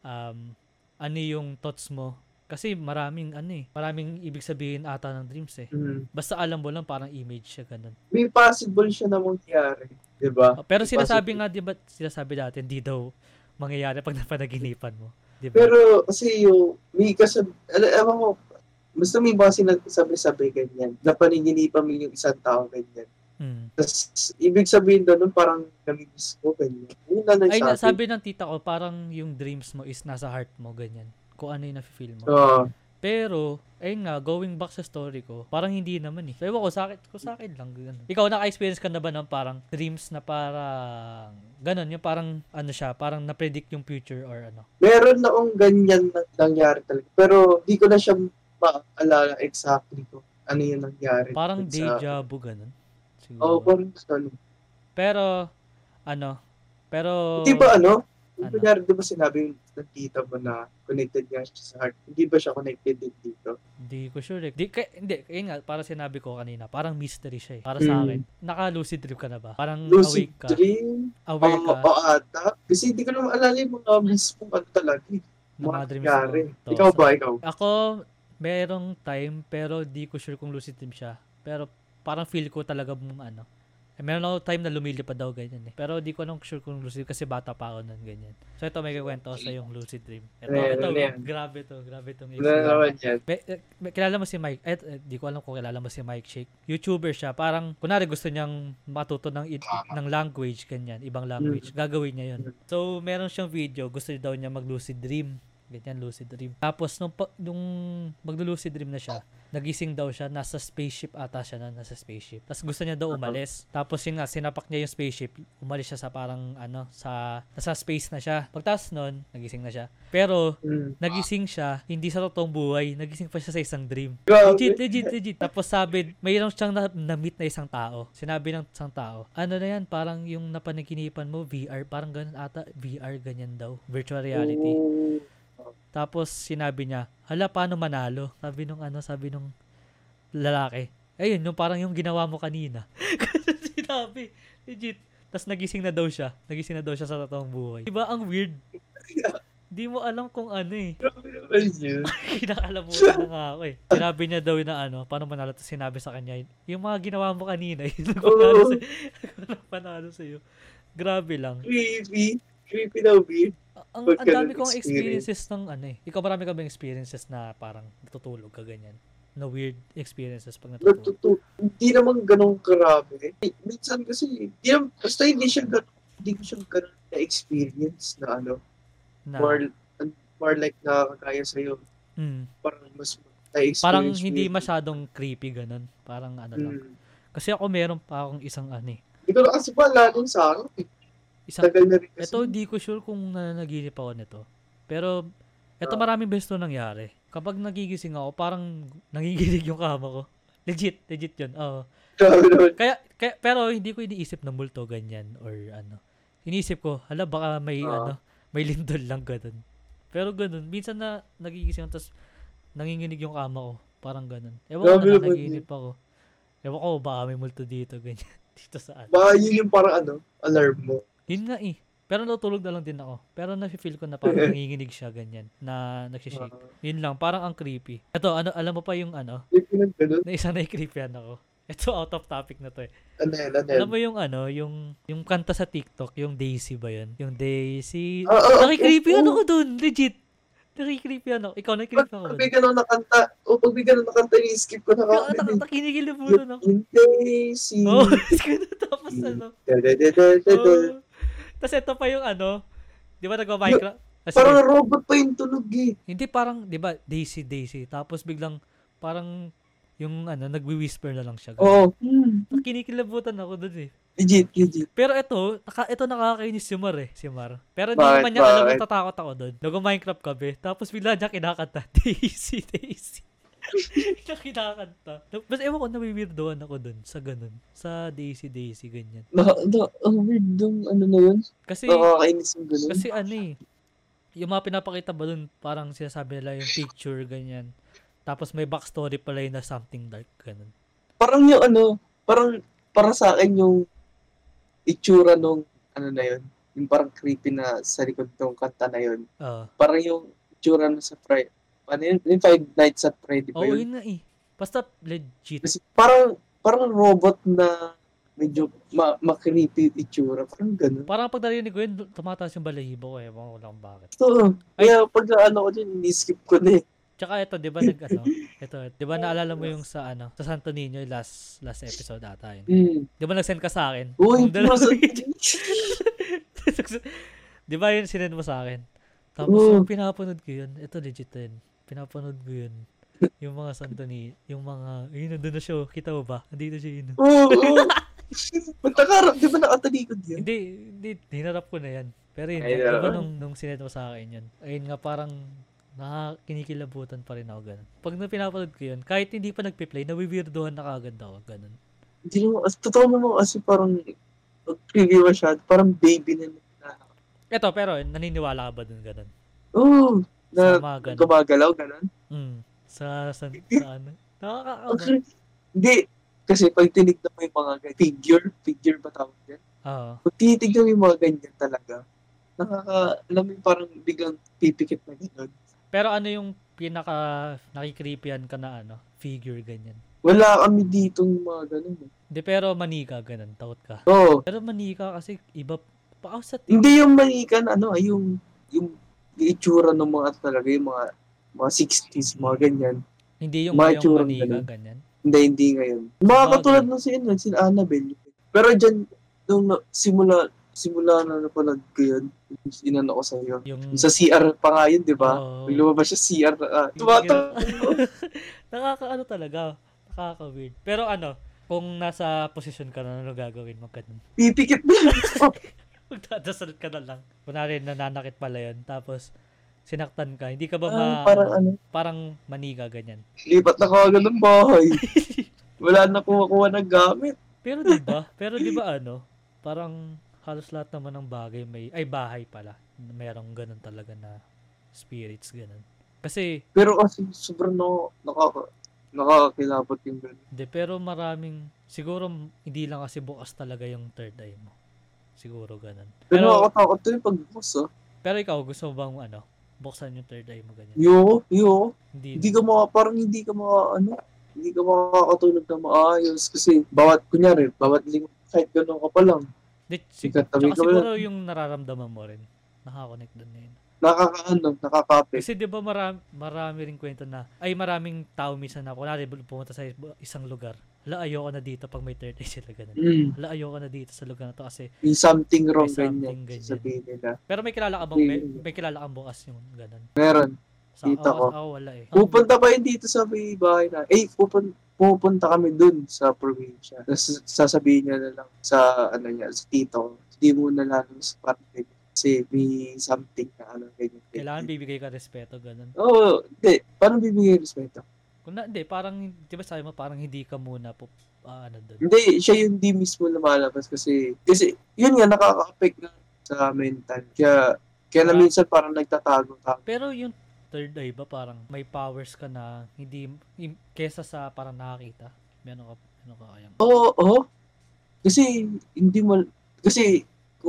um, ano yung thoughts mo. Kasi maraming ano eh, maraming ibig sabihin ata ng dreams eh. Mm. Basta alam mo lang parang image siya ganun. May possible siya na mangyari. Di ba? Oh, Pero May sinasabi possible. nga, di ba, sinasabi natin, di daw mangyayari pag napanaginipan mo. Di ba? Pero kasi yung, may kasab, alam, mo, basta may mga sinasabi-sabi ganyan. Napaniginipan mo yung isang tao ganyan. Mm. Tapos, ibig sabihin doon, parang namimiss ko ganyan. Yun na Ay, nasabi ng tita ko, parang yung dreams mo is nasa heart mo, ganyan. Kung ano yung nafe-feel mo. Oo. Pero, ayun nga, going back sa story ko, parang hindi naman eh. Ewan ko, sa akin, ko sa akin lang. Ganun. Ikaw, naka-experience ka na ba ng parang dreams na parang, ganun, yung parang, ano siya, parang na-predict yung future or ano? meron na akong ganyan na nangyari talaga. Pero, di ko na siya maalala exactly kung ano yung nangyari. Parang deja vu, ganun. Oo, Siguro. parang ano. Pero, ano, pero, Di ba ano? Ano? Kunyari, di ba sinabi ng tita mo na connected nga siya sa heart? Hindi ba siya connected din dito? Di ko sure. eh. Di, kay, hindi, ayun nga, para sinabi ko kanina, parang mystery siya eh. Para sa Mm. akin. Naka-lucid trip ka na ba? Parang Lucid awake ka. dream? Aware Oo, ka oo ata. Kasi hindi ko naman alala yung mga mismo ano talaga. eh. mga nangyari. Ikaw ba, ikaw? Ako, merong time, pero di ko sure kung lucid dream siya. Pero parang feel ko talaga mong ano. Eh, meron ako time na lumilipad daw ganyan eh. Pero di ko anong sure kung lucid kasi bata pa ako nun ganyan. So ito may kikwento ko sa yung lucid dream. Ito, yan, ito, yan? grabe to, grabe tong? May, eh, may- kilala mo si Mike, eh, eh, di ko alam kung kilala mo si Mike Shake. YouTuber siya, parang, kunwari gusto niyang matuto ng, i- ng language, ganyan, ibang language. Gagawin niya yun. So, meron siyang video, gusto daw niya mag-lucid dream. Ganyan, lucid dream. Tapos, nung, nung maglo-lucid dream na siya, nagising daw siya, nasa spaceship ata siya na, nasa spaceship. Tapos gusto niya daw umalis. Tapos yun nga, sinapak niya yung spaceship, umalis siya sa parang, ano, sa, nasa space na siya. Pagtas nun, nagising na siya. Pero, Mm. nagising siya, hindi sa totoong buhay, nagising pa siya sa isang dream. Legit, legit, legit. Tapos sabi, mayroon siyang na, na-meet na isang tao. Sinabi ng isang tao, ano na yan, parang yung napanaginipan mo, VR, parang ganun ata, VR, ganyan daw. Virtual reality. Oh. Tapos sinabi niya, hala, paano manalo? Sabi nung ano, sabi nung lalaki. Ayun, yung parang yung ginawa mo kanina. Kasi sinabi, legit. Tapos nagising na daw siya. Nagising na daw siya sa totoong buhay. Diba, ang weird. Di mo alam kung ano eh. Kinakalabutan na nga ako eh. Sinabi niya daw na ano, paano manalo? Tapos sinabi sa kanya, yung mga ginawa mo kanina, yung nagpanalo sa nagpanalo sa'yo. Grabe lang. Creepy. Creepy na weird. Ang, ang dami kong experience. experiences ng ano eh. Ikaw marami ka bang experiences na parang natutulog ka ganyan? Na weird experiences pag natutulog? Natutu hindi naman ganun karami. Eh, Minsan kasi, di naman, basta hindi siya ganun, hindi ko siya ganun na experience na ano, Na, more, more like nakakagaya sa'yo. mm, Parang mas na-experience parang hindi masyadong creepy ganun. Parang ano lang. Mm. Kasi ako meron pa akong isang ano eh. Hindi ko na kasi pala nung sa akin. Isang, Tagal na rin kasi. ito hindi ko sure kung nananaginip ako nito. Pero, ito Ah. maraming beses to nangyari. Kapag nagigising ako, parang nanginginig yung kama ko. Legit, legit yun. Oo. Kaya, kaya, pero hindi ko iniisip na multo ganyan or ano. Iniisip ko, hala baka may Ah. ano, may lindol lang ganun. Pero ganun, minsan na nagigising ako tapos nanginginig yung kama ko. Parang ganun. Ewan ko na naman naginip ako. Ewan ko, baka may multo dito, ganyan. Dito sa ano. Baka yun yung parang ano, alarm mo. Yun nga eh. Pero natulog na lang din ako. Pero nafe-feel ko na parang nanginginig siya ganyan. Na nagsishake. Uh, Yun lang, parang ang creepy. Ito, ano, alam mo pa yung ano, na isa na creepyan ako. Ito, out of topic na to eh. Yan, ano yan. Alam mo yung ano, yung yung kanta sa TikTok, yung Daisy ba yun? Yung Daisy. Ah, ah, Nakikreepy oo. ano ko dun, legit. Nakikreepy ano. Ikaw, nakikreepy ako Pag may ganun na kanta, o pag may ganun na kanta, i-skip ko na Nak- kami. nak- Nakinigil na puno na ako. Yung Daisy. Oh, tapos ano. Oh. Tapos ito pa yung ano, di ba nagwa-Minecraft? Ah, sige. Parang robot pa yung tunog eh. Hindi parang, di ba, Daisy, Daisy. Tapos biglang, parang, yung ano, nagwi-whisper na lang siya. Oo. Hmm. Kinikilabutan ako dun eh. Legit, legit. Pero ito, naka, ito nakakainis si Mar eh, si Mar. Pero hindi naman niya alam natatakot ako doon. Nag-Minecraft kami, tapos bigla niya kinakanta, Daisy, Daisy. Bigla kinakanta. Basta ewan ko, nawiwirdoan ako doon sa ganun. Sa Daisy, Daisy, ganyan. Na, na, ang weird nung ano na yun. Kasi, Nakakainis yung ganun. kasi ano eh, yung mga pinapakita ba doon, parang sinasabi nila yung picture, ganyan. Tapos may backstory pala yun na something dark, ganun. parang yung ano, parang para sa akin yung itsura nung ano na yun. Yung parang creepy na sa likod ng kanta na yun. Ah. Parang yung itsura na sa Friday. Ano yun? Yung Five Nights at Freddy ba Oo, yun? yun na eh. Basta legit. Kasi parang, parang robot na medyo ma ma-creepy itsura. Parang ganun. Parang pag narinig ko yun, tumataas yung balahibo ko eh. Ewan ko lang bakit. So, kaya pag ano ko dyan, ini-skip ko na eh. Tsaka ito, 'di ba nag ano? Ito, 'di ba naalala mo yung sa ano, sa Santo Niño yung last last episode ata yun. Hmm. 'Di ba nag-send ka sa akin? Uy, Yung dalawang nasa... video. 'Di ba yun sinend mo sa akin? Tapos Oo. yung pinapanood ko yun, ito legit din. Pinapanood ko yun. Yung mga Santo Niño, yung mga, ayun, nandun na siya, oh. kita mo ba? Andito siya yun. oh. Oo, oo. Magtakarap, di ba nakatalikod yan? Hindi, hindi, hinarap ko na yan. Pero yun, Ay, di ba naman. nung, nung sinend mo sa akin yun, ayun nga parang, nakakinikilabutan pa rin ako ganun. Pag na pinapanood ko yun, kahit hindi pa nagpe-play, nawiwirdohan na kagad ako, ganun. Hindi as, totoo naman kasi parang pag-preview masyado, parang baby na na. Eto, pero naniniwala ka ba dun ganun? Oo, Sa na mga ganun. gumagalaw, ganun. Mm. Sa, sa, sa ano? Nakaka, Okay. Hindi, kasi pag tinignan mo yung mga ganyan, figure, figure ba tawag yan? Oo. Pag titignan mo yung mga ganyan talaga, nakaka, alam mo yung parang biglang pipikit na gano'n. Pero ano yung pinaka nakikreepyan ka na ano, figure ganyan? Wala kami dito mga ganun. eh. Hindi, pero manika, ganun, takot ka. Oo. Pero manika kasi iba, pa sa TikTok. Hindi yung manikan, ano, ay yung, yung itsura ng mga talaga, yung mga, mga 60s, mga ganyan. Hindi yung mga manika, ganun. ganyan. Hindi, hindi ngayon. Mga Mga katulad ganun. nung si, ano, si Annabelle. Pero dyan, nung simula, simula na napanood ko yun, inano ko sa'yo. Yung... Sa CR pa nga yun, di ba? Pag lumabas siya CR, ah, tumata- Nakaka-ano talaga. Nakaka-weird. Pero ano, kung nasa posisyon ka na, ano gagawin mo ganun? pipikit na. Magdadasal ka na lang. Kunwari, nananakit pala yun. Tapos, sinaktan ka. Hindi ka ba Ah, ma- parang ano, parang maniga, ganyan. lipat na kagad ng bahay. Wala na kuha-kuha ng gamit. Pero di ba? Pero di ba ano? Parang halos lahat naman ng bagay may ay bahay pala. Merong ganun talaga na spirits ganun. Kasi Pero kasi sobrang no, nakaka, nakakakilabot yung ganun. Hindi, pero maraming, siguro hindi lang kasi bukas talaga yung third eye mo. Siguro ganun. Pero, Pero, nakakatakot to yung pagbukas ah. pero ikaw, gusto mo bang ano, buksan yung third eye mo ganyan? Yo, yo. Hindi. Hindi ka maka, parang hindi ka maka, ano, hindi ka makakatulog na maayos. Kasi bawat, kunyari, bawat linggo, kahit ganun ka pa lang. Di, sig- siguro yung nararamdaman mo rin. Nakakonect doon na yun. Nakakaano, nakakapit. Kasi di ba marami, marami rin kwento na, ay maraming tao minsan na, kunwari pumunta sa isang lugar, hala ayoko na dito pag may third eye sila ganun. Mm. Hala ayoko na dito sa lugar na to kasi, May something wrong May something ganyan, ganyan. sabihin nila. pero may kilala ka bang, may, may kilala kang bukas yung ganun. Meron. Sa, Kita ako, ko. ako wala eh. Pupunta pa yun dito sa may bahay na. Eh, pupun pupunta kami dun sa probinsya. Sasabihin niya na lang sa, ano niya, sa tito, hindi mo na lalo sa parang kasi may something na ano, ganyan. Kailangan bibigay ka respeto, ganun. Oo, oh, hindi. Paano bibigay respeto? Kung na, hindi, parang, di ba sabi mo, parang hindi ka muna po, ah, ano doon. Hindi, siya yung di mismo lumalabas kasi, kasi, yun nga, nakaka-affect nga sa mental. Kaya, kaya na minsan parang nagtatago ka. Pero yung third eye ba, parang may powers ka na hindi, kesa sa parang nakakita. Meron ka, meron ka kayang. Oo, oo. Kasi, hindi mo, kasi,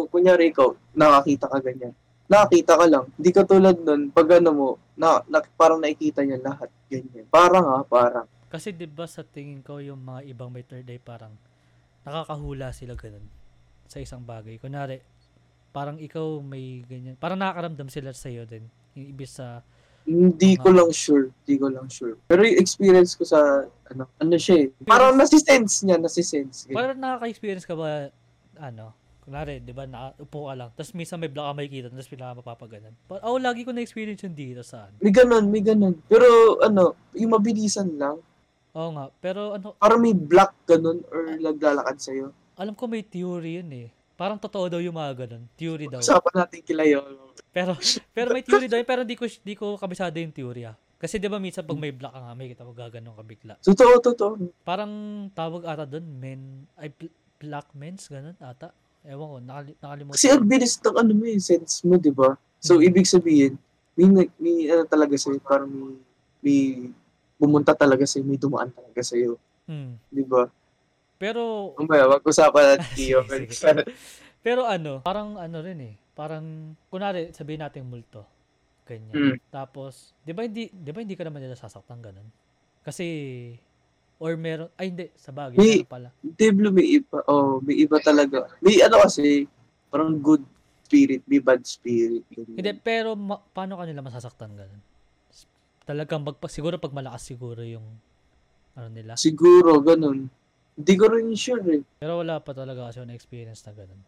kunyari ikaw, nakakita ka ganyan. Nakakita ka lang. Hindi ka tulad nun, pag ano mo, na, na parang nakikita niya lahat. Ganyan. Parang ha, parang. Kasi di ba sa tingin ko yung mga ibang may third eye parang nakakahula sila ganun sa isang bagay. Kunwari, parang ikaw may ganyan. Parang nakakaramdam sila sa iyo din. Yung ibig sa, Hindi ko lang sure. Hindi ko lang sure. Pero yung experience ko sa, ano, ano siya eh. Parang nasisense niya, nasisense. Ganyan. parang nakaka-experience ka ba, ano, kunwari, di ba, nakaupo ka lang, tapos minsan may block ka makikita, tapos pinaka mapapaganan. But, oh, lagi ko na-experience yun dito sa ano. May ganun, may ganun. Pero ano, yung mabilisan lang. Oo nga, pero ano, Parang may block ganun or naglalakad sa'yo. alam ko may theory yun eh. Parang totoo daw yung mga ganun. Theory daw. Usapan natin kila yun. Pero pero may theory daw yun, pero di ko di ko kabisado yung theory ah. Kasi 'di ba minsan pag may block ka nga, may kita mo gaganon ka bigla. Totoo, totoo. Parang tawag ata doon, men ay black men's ganun ata. Ewan ko, nakali, nakalimutan. Kasi ang bilis ng ano mo yung sense mo, di ba? So, Mhm. ibig sabihin, may, may ano talaga sa'yo, parang may, may bumunta talaga sa'yo, may dumaan talaga sa'yo. Hmm. Di ba? Pero Umaya, wag-usapan natin iyo. pero ano, parang ano rin eh. Parang kunwari sabihin natin multo. Ganyan. Mm. Tapos, 'di ba hindi 'di ba hindi ka naman nila sasaktan ganun? Kasi or meron ay hindi sa bagay May- meron pala. Deblo, may iba. Oh, may iba talaga. May ano kasi, parang good spirit, may bad spirit. Hindi, pero ma- paano kanila masasaktan ganun? Talagang magpa, siguro pag malakas siguro yung ano nila. Siguro, ganun. Hindi ko rin sure eh. Pero wala pa talaga kasi na experience na ganun.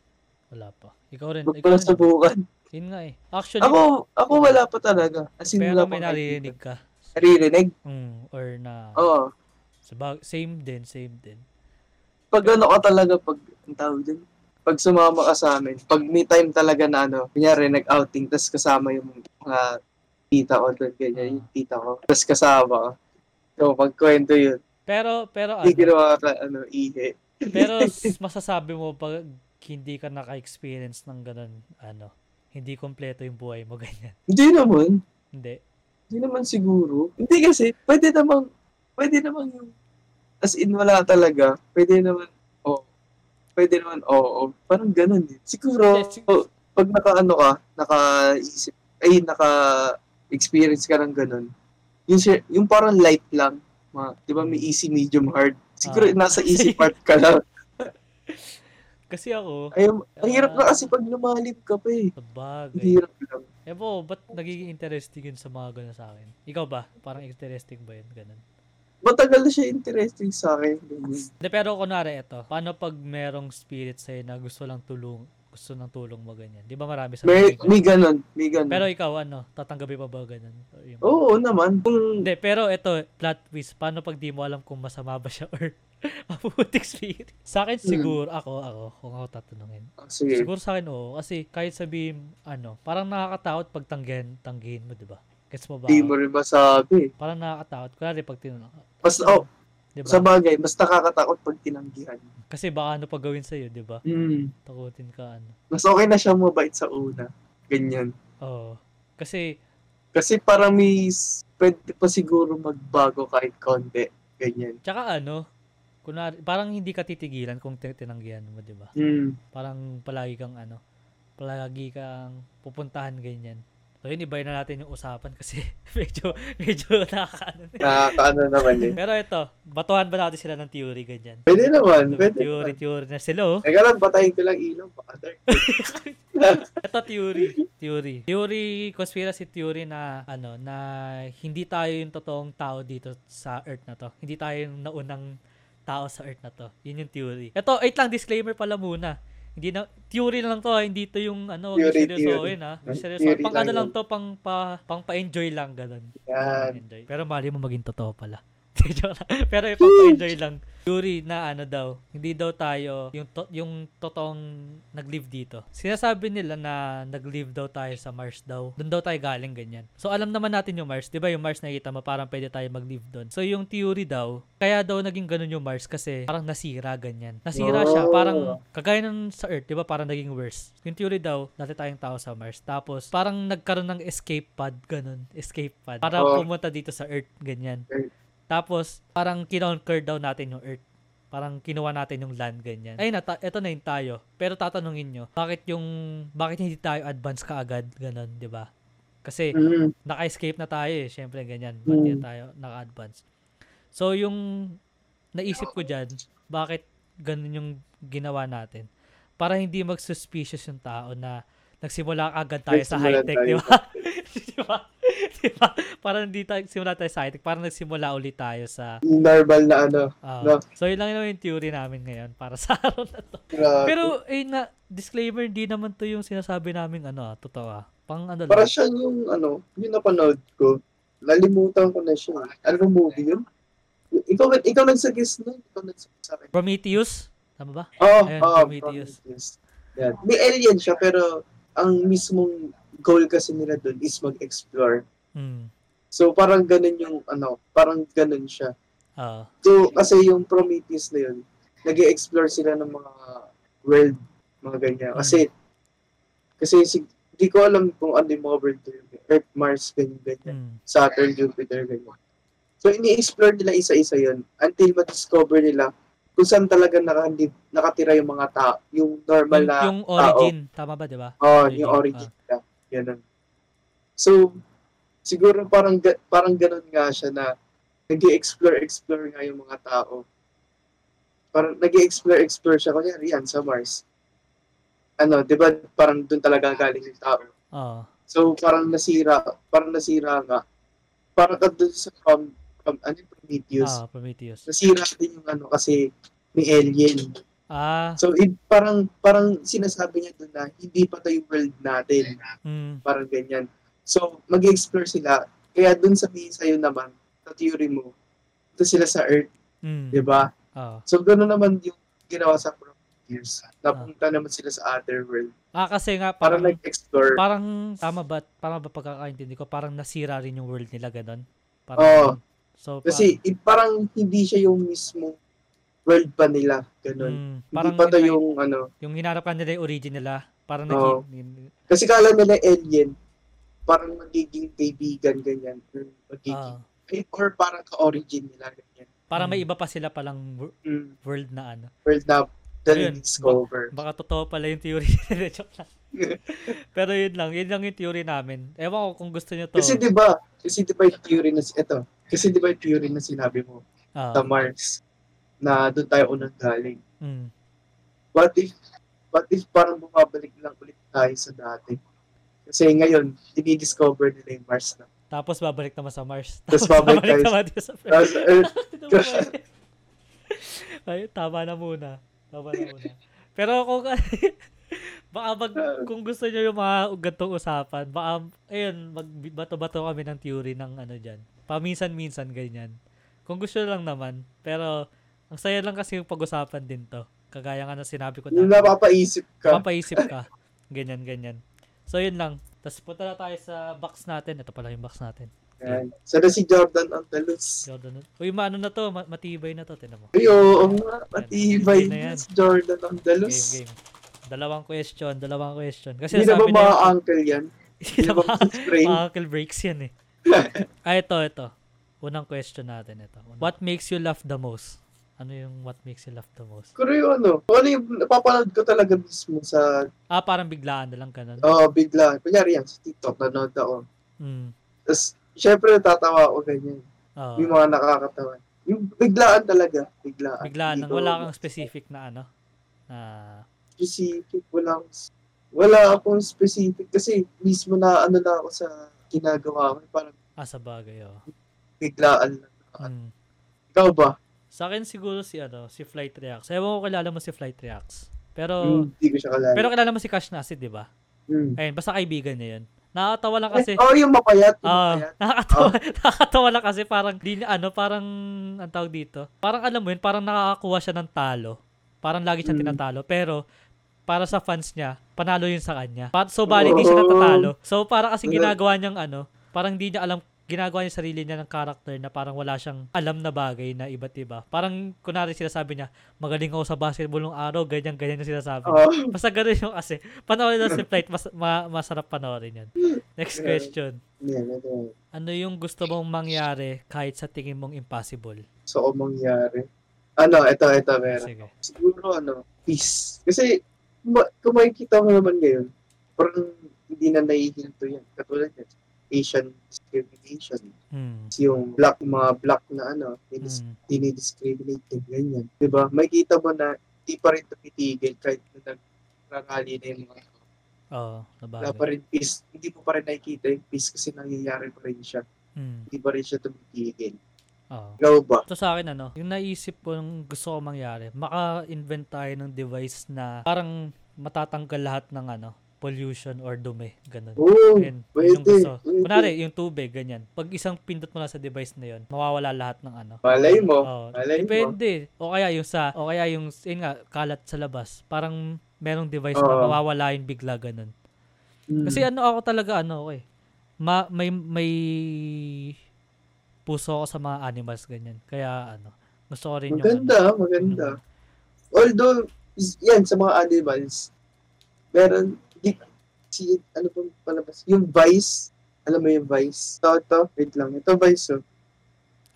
Wala pa. Ikaw rin. Huwag rin. subukan. Yun nga eh. Actually, Ako, ako wala pa talaga. As in, pero wala may pa naririnig ka. Naririnig? Mm, or na Oo. sa bag- same din, same din. Pag ano ka talaga, pag, ang tawag din, pag sumama ka sa amin, pag may time talaga na ano, kunyari nag-outing, tas kasama yung mga tita ko doon, ganyan, Ah. yung tita ko, tas kasama ka. So, pagkwento yun, Pero pero hindi ano, ginawa ka, ano, ihi. pero masasabi mo pag hindi ka naka-experience ng ganun, ano, hindi kompleto yung buhay mo ganyan. Hindi naman. Hindi. Hindi naman siguro. Hindi kasi, pwede namang, pwede namang yung, as in wala talaga, pwede naman, oo. Pwede naman, oo. Parang ganun din. Siguro, oh, pag naka-ano ka, naka-isip, ay, naka-experience ka ng ganun, yung, yung parang light lang, ma, di ba may easy, medium, hard. Siguro Ah. nasa easy part ka lang. Kasi ako, Ay, ang hirap na kasi pag lumalim ka pa eh. sa Ang hirap lang. Eh po, ba't nagiging interesting yun sa mga ganun sa akin? Ikaw ba? Parang interesting ba yun? Ganun. Matagal na siya interesting sa akin. De, pero kunwari ito, paano pag merong spirit sa'yo na gusto lang tulong, gusto ng tulong mo ganyan. Di ba marami sa May, mga may ganun, may ganun. Pero ikaw ano, tatanggapin pa ba ganun? Yung- Oo naman. Kung, Hindi, pero ito, plot twist, paano pag di mo alam kung masama ba siya or mabuti experience? Sa akin Hmm. siguro, ako, ako, kung ako tatanungin. Ah, sige. Siguro sa akin, oo. Kasi kahit sabihin, ano, parang nakakatakot pag tanggihan, tanggihin mo, di ba? Gets mo ba? Di mo rin masabi. Parang nakakatakot. Kunwari pag tinanong, Mas, oh, di ba? sa bagay, mas nakakatakot pag tinanggihan. Kasi baka ano pa gawin sa'yo, di ba? Hmm. Takutin ka, ano. Mas okay na siya mabait sa una. Ganyan. Oo. Kasi, Kasi parang may, pwede pa siguro magbago kahit konti. Ganyan. tsaka ano, kunwari, parang hindi ka titigilan kung tin- tinanggihan mo, di ba? Hmm. Parang palagi kang ano, palagi kang pupuntahan ganyan. So yun, ibayin na natin yung usapan kasi medyo, medyo nakakaano. na. Nakakaano naman eh. Pero ito, batuhan ba natin sila ng theory ganyan? Pwede naman, pwede Theory, naman. theory na sila oh. Teka lang, patayin ko lang ilaw. Ito theory, theory. Theory, conspiracy theory na ano, na hindi tayo yung totoong tao dito sa earth na to. Hindi tayo yung naunang tao sa earth na to. Yun yung theory. Ito, wait lang, disclaimer pala muna. Hindi na, theory lang to, ah. hindi to yung ano, Theory, yung seryosohin ha. Seryoso. Theory Pang lang ano lang to, pang pa, pang pa-enjoy lang, ganun. Yan. Pero mali mo maging totoo pala. Joke lang. Pero ipang pa-enjoy lang. Theory na ano daw, hindi daw tayo yung to- yung totoong nag-live dito. Sinasabi nila na nag-live daw tayo sa Mars daw. Doon daw tayo galing ganyan. So alam naman natin yung Mars, 'di ba? Yung Mars nakita mo parang pwede tayo mag-live doon. So yung theory daw, kaya daw naging ganun yung Mars kasi parang nasira ganyan. Nasira siya, Oh. parang kagaya ng sa Earth, 'di ba? Parang naging worse. Yung theory daw, dati tayong tao sa Mars. Tapos parang nagkaroon ng escape pod ganun, escape pod para Oh. pumunta dito sa Earth ganyan. Tapos, parang kinonquer daw natin yung Earth. Parang kinuha natin yung land, ganyan. Ayun na, ta- eto na yung tayo. Pero tatanungin nyo, bakit yung, bakit hindi tayo advance kaagad, ganun, di ba? Kasi, Hmm. naka-escape na tayo eh. Siyempre, ganyan. Ba't Mm. tayo naka-advance? So, yung naisip ko dyan, bakit ganun yung ginawa natin? Para hindi mag-suspicious yung tao na nagsimula agad tayo sa Nagsimulan high-tech, di ba? di ba? Di ba? Parang hindi tayo simula tayo sa high-tech, parang nagsimula ulit tayo sa... Normal na ano. ah, No. So, yun lang yung theory namin ngayon para sa araw na to. Grabe. Pero, eh na, disclaimer, hindi naman to yung sinasabi namin, ano, ah, totoo ah. Pang ano lang. Para siya yung ano, yung napanood ko. Nalimutan ko na siya. Ano movie yun? Ikaw, ikaw nagsuggest nun. Ikaw nagsuggest sa akin. Prometheus? Tama ba? Oh, Ayun, oh, Prometheus. Prometheus. Yan. May alien siya pero ang mismong goal kasi nila doon is mag-explore. Hmm. So parang ganun yung ano, parang ganun siya. Ah. So kasi yung Prometheus na yun, nag explore sila ng mga world, mga ganyan. Kasi, kasi si, di ko alam kung ano yung mga world na yun. Earth, Mars, ganyan, ganyan. Hmm. Saturn, Jupiter, ganyan. So, ini-explore nila isa-isa yon until ma-discover nila kung saan talaga nakandi, nakatira yung mga tao, yung normal Yung, na yung origin, tama ba, di ba? Oh, origin, yung origin nila. Ganun. So, siguro parang parang ganun nga siya na nag explore explore nga yung mga tao. Parang nag explore explore siya. Kunyari yan, sa Mars. Ano, di ba parang doon talaga galing yung tao. Oo. So, parang nasira, parang nasira nga. Parang doon sa from ano yung Prometheus. Ah, Prometheus. Nasira din yung ano kasi may alien. Ah, So, it, parang parang sinasabi niya doon na hindi pa yung world natin. hmm. Parang ganyan. So, mag-explore sila. Kaya doon sabihin sa'yo naman, sa theory mo, ito sila sa Earth, Hmm. di ba? Oo. So, gano'n naman yung ginawa sa Prometheus. Napunta naman sila sa other world. Ah, kasi nga, Para parang, nag-explore. parang, tama ba, tama ba pagkakaintindi ko, parang nasira rin yung world nila, ganun? Parang, Oo. So, Kasi i- parang hindi siya yung mismo world pa nila. Ganun. Hindi parang pa to yung ano. yung hinarap ka nila yung origin nila, parang Oo. naging, Kasi kala nila alien, parang magiging kaibigan, ganyan. Or, magiging, ah, or parang ka-origin nila, ganyan. parang may Hmm. iba pa sila palang wor- Mm, world na ano. world na Ayun, dahil discover. Baka totoo pala yung theory. Joke lang. Pero yun lang, yun lang yung theory namin. Ewan ko kung gusto nyo to. Kasi 'di ba? Kasi 'di ba yung theory na ito? Kasi 'di ba yung theory na sinabi mo Ah, sa Mars na doon tayo unang galing. mm. What if what if parang bumabalik lang ulit tayo sa dati? Kasi ngayon, dinidiscover nila yung Mars na. Tapos babalik naman sa Mars. Tapos babalik tayo- naman dito sa Tapos, Earth, Ay, tama na muna. Tama na muna. Pero kung Baka mag, kung gusto nyo yung mga gantong usapan, baka, ayun, magbato-bato kami ng theory ng ano dyan. Paminsan-minsan, ganyan. Kung gusto lang naman. Pero, ang saya lang kasi yung pag-usapan din to. Kagaya nga na sinabi ko dati. napapaisip ka. Mapaisip ka. Ganyan, ganyan. So, yun lang. Tapos punta na tayo sa box natin. Ito pala yung box natin. Yan. Sana si Jordan Andalus. Jordan. Uy, maano na to? Ma- matibay na to. Tinan mo. Ay, oo nga. Matibay na yan. na si Jordan Game, Andalus. game. Dalawang question, dalawang question. Kasi Hindi na ba mga uncle yan? hindi na na ba mga uncle breaks yan eh. Ah, ito, ito. Unang question natin ito. What makes you laugh the most? Ano yung what makes you laugh the most? Kuro yung ano, kung ano yung napapanood ko talaga mismo sa, Ah, parang biglaan na lang ganun. oh, bigla. Kunyari yan, sa TikTok, nanood ako. Mm. Tapos, syempre natatawa ako ganyan. Oo. Yung mga nakakatawa. Yung biglaan talaga. Biglaan. biglaan ko Wala kang specific na ano. Na, Specific. Wala akong, wala akong specific. Kasi mismo na ano na ako sa ginagawa ko. Parang ah, sa bagay, oh. biglaan lang. Mm. Ikaw ba? Sa akin siguro si ano, si Flight Reacts. Ewan ko kilala mo si Flight Reacts. Pero, Hindi ko siya kalala. pero kilala mo si Cash Nasid, di ba? Hmm. Ayun, basta kaibigan niya yun. Nakakatawa lang kasi, Eh, oh, yung mapayat. Yung Ah, mapayat. nakakatawa, nakakatawa lang kasi parang di ano, parang ang tawag dito. Parang alam mo yun, parang nakakakuha siya ng talo. Parang lagi siyang Mm. tinatalo, pero para sa fans niya, panalo yun sa kanya. So bali di siya natatalo. So para kasi ginagawa niyang ano, parang di niya alam ginagawa niya sarili niya ng character na parang wala siyang alam na bagay na iba't iba. Parang kunwari sinasabi niya, magaling ako sa basketball nung araw, ganyan ganyan yung sinasabi. Oh, Basta ganun yung kasi. Panoorin na si Flight, mas, ma- masarap panoorin yan. Next question. Ano yung gusto mong mangyari kahit sa tingin mong impossible? So, mangyari. Ano, ito, ito, meron. Sige. Siguro, ano, peace. Kasi, makikita mo naman ngayon, parang hindi na naihinto yan. Katulad yan, Asian discrimination. Hmm. Yung black, mga black na ano, dinis- Hmm. dinidiscriminate din, ganyan. Diba? Makikita mo na, di pa rin tumitigil kahit na nagrarally na yung mga Oo, wala pa rin peace. Hindi mo pa rin nakikita yung peace kasi nangyayari pa rin siya. Hmm. Hindi pa rin siya tumitigil. Oo. Ikaw ba? Ito sa akin ano, yung naisip ko yung gusto ko mangyari, maka-invent tayo ng device na parang matatanggal lahat ng ano, pollution or dumi, ganun. Oo, Yun, yun pwede. yung gusto. pwede. Kunwari, yung tubig, ganyan. Pag isang pindot mo lang sa device na yun, mawawala lahat ng ano. Malay mo. Oo. Malay mo. Depende. O kaya yung sa, o kaya yung, yun nga, kalat sa labas. Parang merong device na Oo. mawawala yung bigla ganun. Mm. Kasi ano ako talaga, ano eh. Ma, may, may puso ako sa mga animals, ganyan. Kaya ano, gusto ko rin yung Maganda, ano. maganda. Although, is- yan, sa mga animals, meron, di, si, ano pong palabas? Yung Vice, alam mo yung Vice? Ito, ito, wait lang. Ito Vice, oh.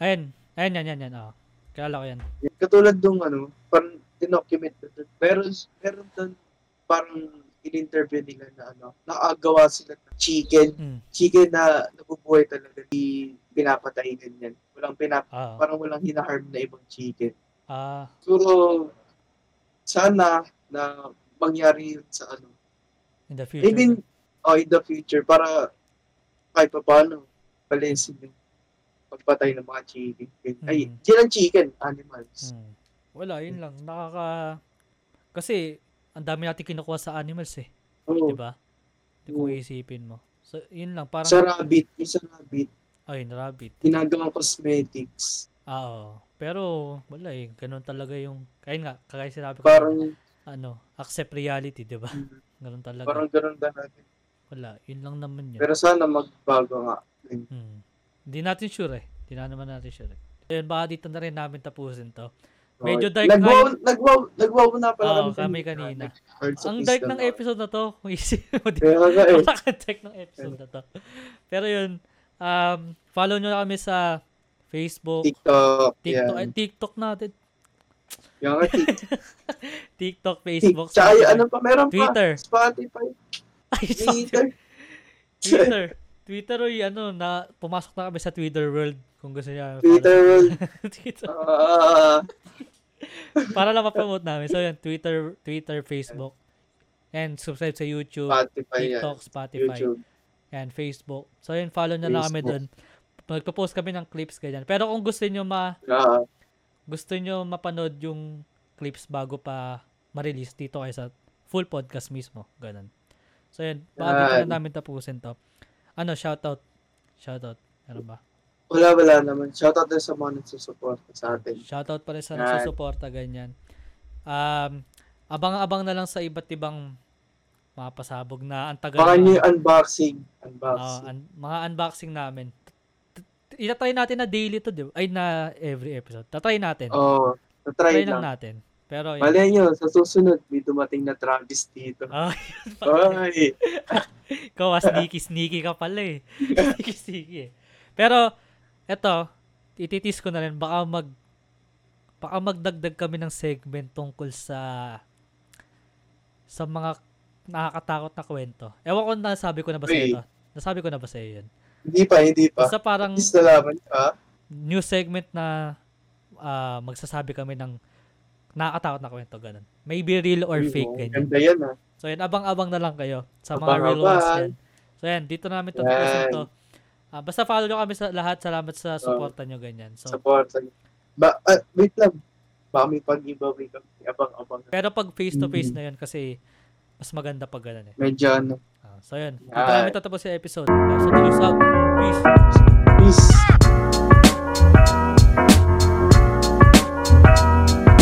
Ayun, ayun, yan, yan, yan. Oh. Kilala ko yan. Katulad nung, ano, parang dinocument. Meron, meron doon, parang in-interview nila na, ano, nakagawa sila ng chicken. Mm. Chicken na nabubuhay talaga. Di pinapatay ganyan. Walang pinap, Ah, parang walang hinaharm na ibang chicken. ah, Siguro, sana na mangyari yun sa ano. in the future. Even, oh, in the future, para kahit pa paano, balensin yung pagpatay ng mga chicken. Ay, Mm. di lang chicken, animals. Hmm. Wala, yun lang. Nakaka... Kasi, ang dami natin kinukuha sa animals eh. Oo. Di ba? Kung Oo. iisipin mo. So, yun lang. Parang, Sa rabbit, yung sa rabbit, ayun, rabbit. ginagawang cosmetics. Ah, oo. Pero, wala eh. Ganun talaga yung, kaya nga, kagaya sinabi ko, Parang, ano, accept reality, di ba? mm, Ganun talaga. parang ganun natin. wala, yun lang naman yun. Pero sana magbago nga. Hmm. Hindi natin sure eh. Hindi na naman natin sure eh. Ayun, baka dito na rin namin tapusin to. Medyo dark nagwaw, nagwaw, nagwaw na pala Oo, kami kanina. Heard sa Ang dark ng episode na to, kung isipin mo, di Kaya nga eh. Ng episode na to. Pero yun, um, follow nyo kami sa Facebook, TikTok. TikTok, ay, TikTok natin. Yung TikTok. TikTok, Facebook, Tsaka yung ano pa, meron pa. Twitter. Spotify. Ay. Twitter. Twitter. Twitter, uy, ano, na, pumasok na kami sa Twitter world kung gusto niya. Twitter world. Twitter. Ah, Para lang ma-promote namin. So, yun, Twitter, Twitter, Facebook. And subscribe sa YouTube, Spotify yan. TikTok, Spotify, YouTube. and Facebook. So, yun, follow na lang kami doon. Magpo-post kami ng clips, ganyan. Pero kung gusto niyo ma, Ah, gusto nyo mapanood yung clips bago pa ma-release dito kayo sa full podcast mismo. Ganun. So, yun. Yan. na namin tapusin to. Ano, shoutout. Shoutout. Ano ba? Wala, wala naman. Shoutout din sa mga nagsusuporta sa atin. Shoutout pa rin sa nagsusuporta, ganyan. Um, abang-abang na lang sa iba't ibang mga pasabog na ang tagal nyo yung unboxing. Unboxing. un- mga unboxing namin. Itatry natin na daily to, di ba? Ay, na every episode. Tatry natin. Oo. Oh, Try try lang lang. natin. Pero, yun. Malay nyo, sa susunod, may dumating na Travis dito. Ah, Ay, ikaw, ah, sneaky, sneaky ka pala eh. sneaky, sneaky eh. Pero, eto, ititis ko na rin, baka mag, baka magdagdag kami ng segment tungkol sa, sa mga nakakatakot na kwento. Ewan ko na nasabi ko na ba sa ito. Nasabi ko na ba sa iyo yun? hindi pa, hindi pa. Basta parang nalaman ah. new segment na ah, magsasabi kami ng nakakatakot na kwento, ganun. Maybe real or Uy, fake, ganyan. Ganda yan, ah. So yan, abang-abang na lang kayo sa mga real Abang-abang. ones yan. So yan, dito namin tapusin Yan. to. Ah, basta follow nyo kami sa lahat. Salamat sa suporta nyo, ganyan. So, Support. Ba, ah, wait lang. Baka may pag-giveaway kami. Abang-abang. pero pag face-to-face Mm. na yun kasi mas maganda pag ganun eh. Medyo ano. Ah, so yun, dito Yan. namin tatapos yung episode. Uh, so, Dilus out. Peace. Peace.